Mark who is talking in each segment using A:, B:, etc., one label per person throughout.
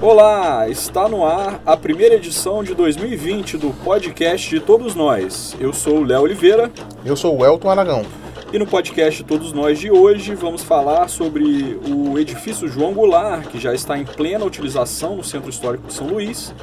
A: Olá, está no ar a primeira edição de 2020 do podcast de Todos Nós. Eu sou o Léo Oliveira.
B: Eu sou o Elton Aragão.
A: E no podcast Todos Nós de hoje vamos falar sobre o edifício João Goulart, que já está em plena utilização no Centro Histórico de São Luís,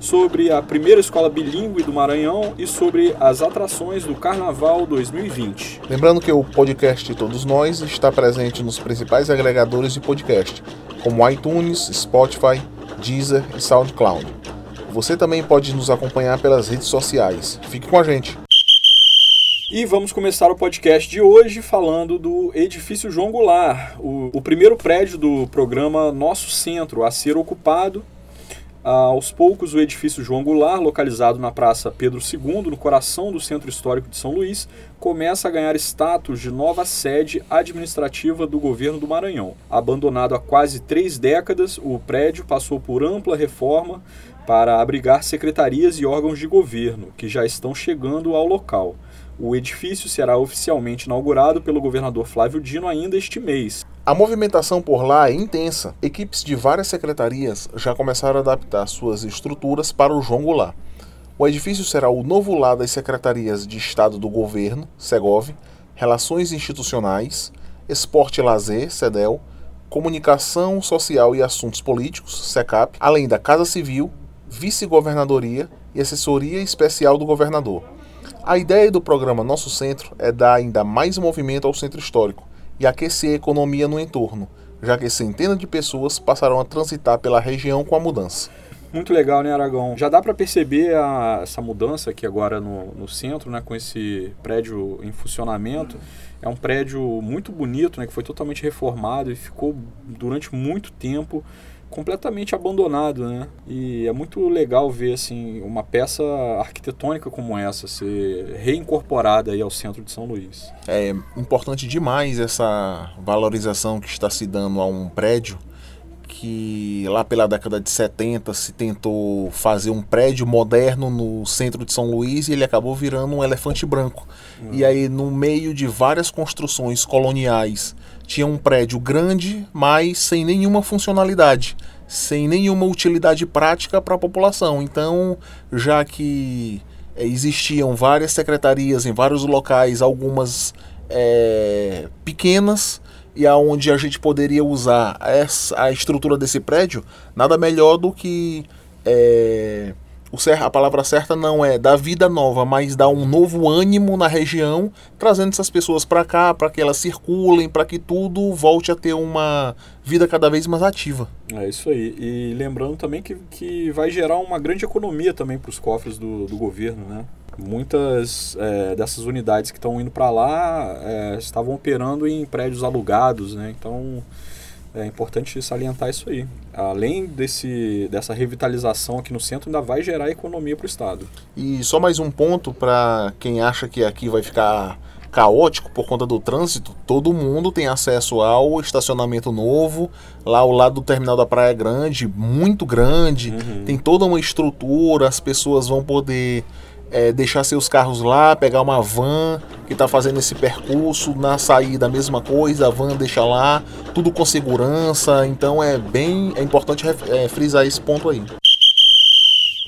A: sobre a primeira escola bilíngue do Maranhão e sobre as atrações do Carnaval 2020.
B: Lembrando que o podcast Todos Nós está presente nos principais agregadores de podcast, como iTunes, Spotify, Deezer e SoundCloud. Você também pode nos acompanhar pelas redes sociais. Fique com a gente!
A: E vamos começar o podcast de hoje falando do edifício João Goulart, o, o primeiro prédio do programa Nosso Centro a ser ocupado. Aos poucos, o edifício João Goulart, localizado na Praça Pedro II, no coração do Centro Histórico de São Luís, começa a ganhar status de nova sede administrativa do governo do Maranhão. Abandonado há quase três décadas, o prédio passou por ampla reforma para abrigar secretarias e órgãos de governo, que já estão chegando ao local. O edifício será oficialmente inaugurado pelo governador Flávio Dino ainda este mês.
B: A movimentação por lá é intensa. Equipes de várias secretarias já começaram a adaptar suas estruturas para o João Goulart. O edifício será o novo lar das secretarias de Estado do Governo, Segov, Relações Institucionais, Esporte e Lazer, CEDEL, Comunicação Social e Assuntos Políticos, SECAP, além da Casa Civil, Vice-Governadoria e Assessoria Especial do Governador. A ideia do programa Nosso Centro é dar ainda mais movimento ao centro histórico e aquecer a economia no entorno, já que centenas de pessoas passarão a transitar pela região com a mudança.
A: Muito legal, né, Aragão? Já dá para perceber a, essa mudança aqui agora no, no, centro, né, com esse prédio em funcionamento. É um prédio muito bonito, né, que foi totalmente reformado e ficou durante muito tempo completamente abandonado, né? E é muito legal ver assim uma peça arquitetônica como essa ser reincorporada aí ao centro de São Luís.
B: É importante demais essa valorização que está se dando a um prédio que lá pela década de 70 se tentou fazer um prédio moderno no centro de São Luís e ele acabou virando um elefante branco. Uhum. E aí no meio de várias construções coloniais tinha um prédio grande, mas sem nenhuma funcionalidade, sem nenhuma utilidade prática para a população. Então, já que é, existiam várias secretarias em vários locais, algumas é, pequenas, e aonde a gente poderia usar essa, a estrutura desse prédio, nada melhor do que é, o, a palavra certa não é dar vida nova, mas dar um novo ânimo na região, trazendo essas pessoas para cá, para que elas circulem, para que tudo volte a ter uma vida cada vez mais ativa.
A: É isso aí. E lembrando também que, que vai gerar uma grande economia também para os cofres do, do governo, né? Muitas é, dessas unidades que estão indo para lá é, estavam operando em prédios alugados, né? Então é importante salientar isso aí. Além desse, dessa revitalização aqui no centro, ainda vai gerar economia para o Estado.
B: E só mais um ponto para quem acha que aqui vai ficar caótico por conta do trânsito, todo mundo tem acesso ao estacionamento novo, lá ao lado do terminal da Praia Grande, muito grande, uhum. tem toda uma estrutura, as pessoas vão poder é, deixar seus carros lá, pegar uma van que está fazendo esse percurso, na saída a mesma coisa, a van deixa lá, tudo com segurança, então é bem é importante é, frisar esse ponto aí.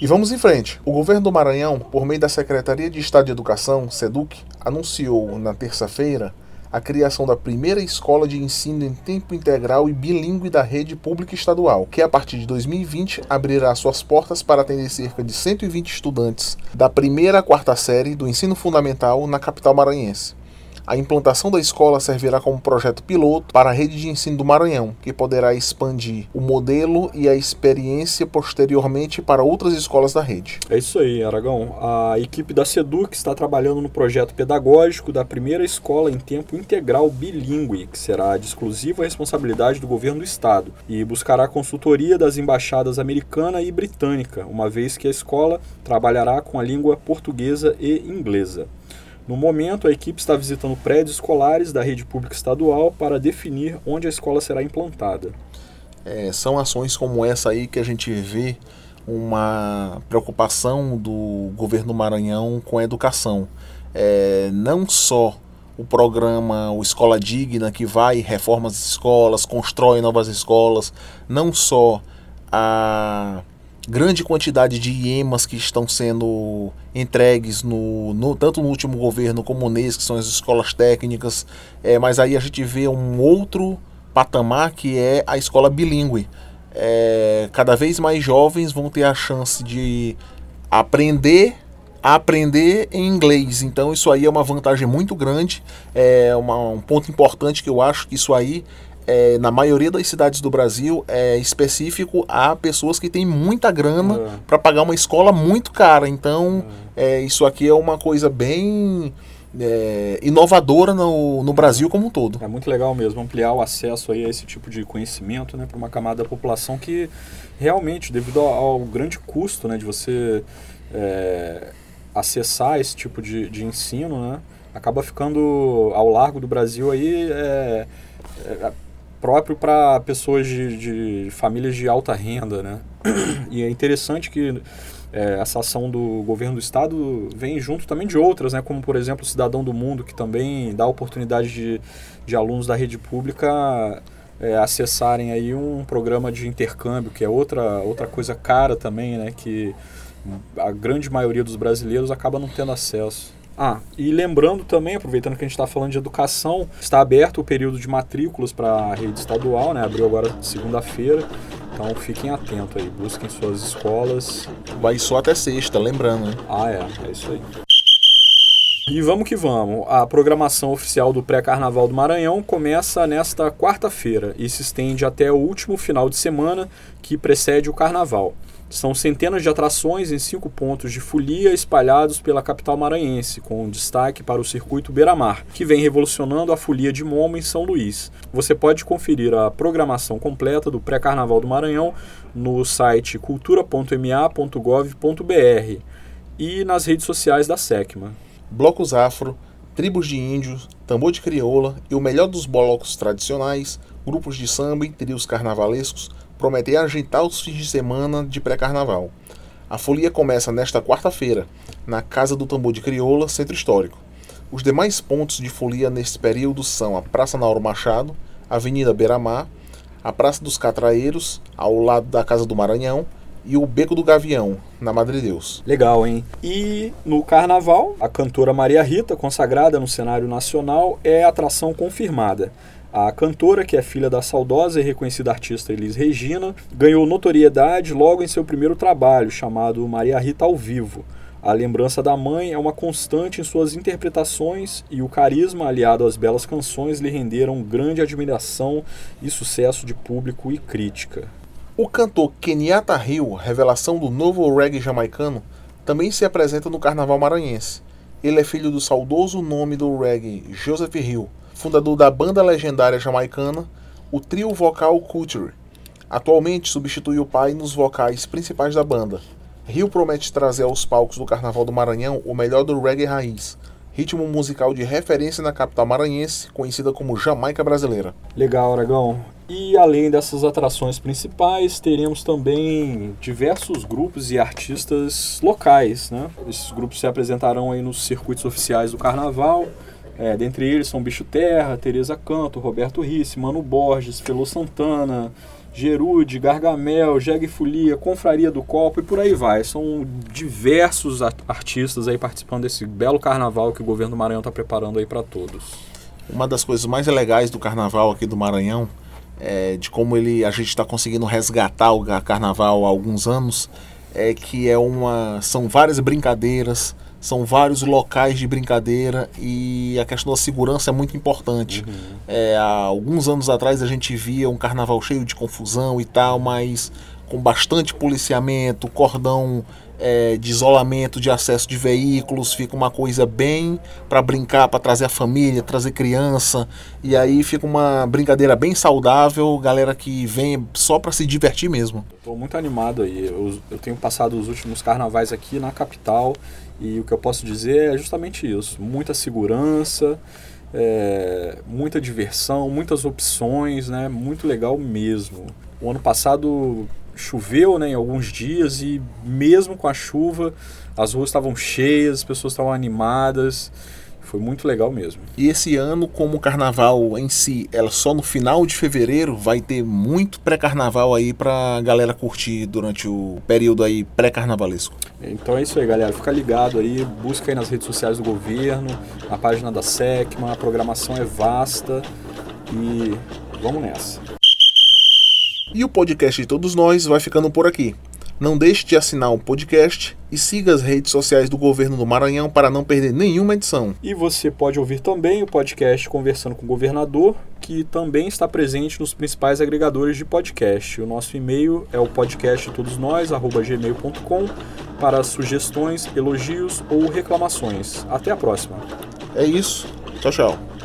B: E vamos em frente. O governo do Maranhão, por meio da Secretaria de Estado de Educação, SEDUC, anunciou na terça-feira a criação da primeira escola de ensino em tempo integral e bilíngue da rede pública estadual, que a partir de 2020 abrirá suas portas para atender cerca de 120 estudantes da primeira à quarta série do ensino fundamental na capital maranhense. A implantação da escola servirá como projeto piloto para a rede de ensino do Maranhão, que poderá expandir o modelo e a experiência posteriormente para outras escolas da rede.
A: É isso aí, Aragão. A equipe da SEDUC está trabalhando no projeto pedagógico da primeira escola em tempo integral bilíngue, que será de exclusiva responsabilidade do governo do estado e buscará consultoria das embaixadas americana e britânica, uma vez que a escola trabalhará com a língua portuguesa e inglesa. No momento, a equipe está visitando prédios escolares da rede pública estadual para definir onde a escola será implantada.
B: É, são ações como essa aí que a gente vê uma preocupação do governo Maranhão com a educação. É, não só o programa o Escola Digna, que vai, reforma as escolas, constrói novas escolas, não só a grande quantidade de IEMAs que estão sendo entregues no, no, tanto no último governo como nesse, que são as escolas técnicas, é, mas aí a gente vê um outro patamar que é a escola bilíngue. É, cada vez mais jovens vão ter a chance de aprender aprender em inglês. Então isso aí é uma vantagem muito grande, é uma, um ponto importante que eu acho que isso aí é, na maioria das cidades do Brasil é específico a pessoas que têm muita grana é. para pagar uma escola muito cara. Então, é. é. isso aqui é uma coisa bem é, inovadora no, no Brasil como um todo.
A: É muito legal mesmo ampliar o acesso aí a esse tipo de conhecimento né, para uma camada da população que realmente, devido ao, ao grande custo né, de você é, acessar esse tipo de, de ensino, né, acaba ficando ao largo do Brasil aí é, próprio para pessoas de, de, famílias de alta renda, né? E é interessante que é, essa ação do governo do estado vem junto também de outras, né? Como, por exemplo, o Cidadão do Mundo, que também dá oportunidade de, de alunos da rede pública é, acessarem aí um programa de intercâmbio, que é outra, outra coisa cara também, né? Que a grande maioria dos brasileiros acaba não tendo acesso. Ah, e lembrando também, aproveitando que a gente está falando de educação, está aberto o período de matrículas para a rede estadual, né? Abriu agora segunda-feira. Então fiquem atentos aí, busquem suas escolas.
B: Vai só até sexta, lembrando, né?
A: Ah, é, é isso aí. E vamos que vamos. A programação oficial do pré-carnaval do Maranhão começa nesta quarta-feira e se estende até o último final de semana que precede o carnaval. São centenas de atrações em cinco pontos de folia espalhados pela capital maranhense, com destaque para o circuito Beira-Mar, que vem revolucionando a folia de Momo em São Luís. Você pode conferir a programação completa do pré-carnaval do Maranhão no site cultura.ma.gov.br e nas redes sociais da SECMA.
B: Blocos afro, tribos de índios, tambor de crioula e o melhor dos blocos tradicionais, grupos de samba e trios carnavalescos prometem agitar os fins de semana de pré-carnaval. A folia começa nesta quarta-feira, na Casa do Tambor de Crioula, Centro Histórico. Os demais pontos de folia neste período são a Praça Nauro Machado, Avenida Beira-Mar, a Praça dos Catraeiros, ao lado da Casa do Maranhão, e o Beco do Gavião, na Madre Deus.
A: Legal, hein? E no carnaval, a cantora Maria Rita, consagrada no cenário nacional, é atração confirmada. A cantora, que é filha da saudosa e reconhecida artista Elis Regina, ganhou notoriedade logo em seu primeiro trabalho, chamado Maria Rita ao Vivo. A lembrança da mãe é uma constante em suas interpretações e o carisma aliado às belas canções lhe renderam grande admiração e sucesso de público e crítica.
B: O cantor Kenyatta Hill, revelação do novo reggae jamaicano, também se apresenta no carnaval maranhense. Ele é filho do saudoso nome do reggae Joseph Hill, fundador da banda legendária jamaicana, o trio vocal Culture. Atualmente substitui o pai nos vocais principais da banda. Rio promete trazer aos palcos do Carnaval do Maranhão o melhor do reggae raiz, ritmo musical de referência na capital maranhense, conhecida como Jamaica brasileira.
A: Legal, Aragão. E além dessas atrações principais, teremos também diversos grupos e artistas locais, né? Esses grupos se apresentarão aí nos circuitos oficiais do Carnaval, é, dentre eles são Bicho Terra, Teresa Canto, Roberto Risse, Mano Borges, Felô Santana, Gerude, Gargamel, Jeg Folia, Confraria do Copo e por aí vai. São diversos artistas aí participando desse belo carnaval que o governo do Maranhão está preparando aí para todos.
B: Uma das coisas mais legais do carnaval aqui do Maranhão é de como ele a gente está conseguindo resgatar o carnaval há alguns anos é que é uma são várias brincadeiras são vários locais de brincadeira e a questão da segurança é muito importante. Uhum. É, há alguns anos atrás a gente via um carnaval cheio de confusão e tal, mas com bastante policiamento, cordão é, de isolamento de acesso de veículos, fica uma coisa bem para brincar, para trazer a família, trazer criança, e aí fica uma brincadeira bem saudável, galera que vem só para se divertir mesmo.
A: Estou muito animado aí, eu, eu tenho passado os últimos carnavais aqui na capital e o que eu posso dizer é justamente isso: muita segurança, é, muita diversão, muitas opções, né? Muito legal mesmo. O ano passado choveu né, em alguns dias e mesmo com a chuva as ruas estavam cheias, as pessoas estavam animadas. Foi muito legal mesmo.
B: E esse ano, como o carnaval em si é só no final de fevereiro, vai ter muito pré-carnaval aí pra galera curtir durante o período aí pré-carnavalesco.
A: Então é isso aí, galera. Fica ligado aí, busca aí nas redes sociais do governo, na página da SECMA, a programação é vasta e vamos nessa.
B: E o podcast de todos nós vai ficando por aqui. Não deixe de assinar o podcast e siga as redes sociais do governo do Maranhão para não perder nenhuma edição.
A: E você pode ouvir também o podcast Conversando com o Governador, que também está presente nos principais agregadores de podcast. O nosso e-mail é o podcast todos nós gmail.com para sugestões, elogios ou reclamações. Até a próxima.
B: É isso. Tchau, tchau.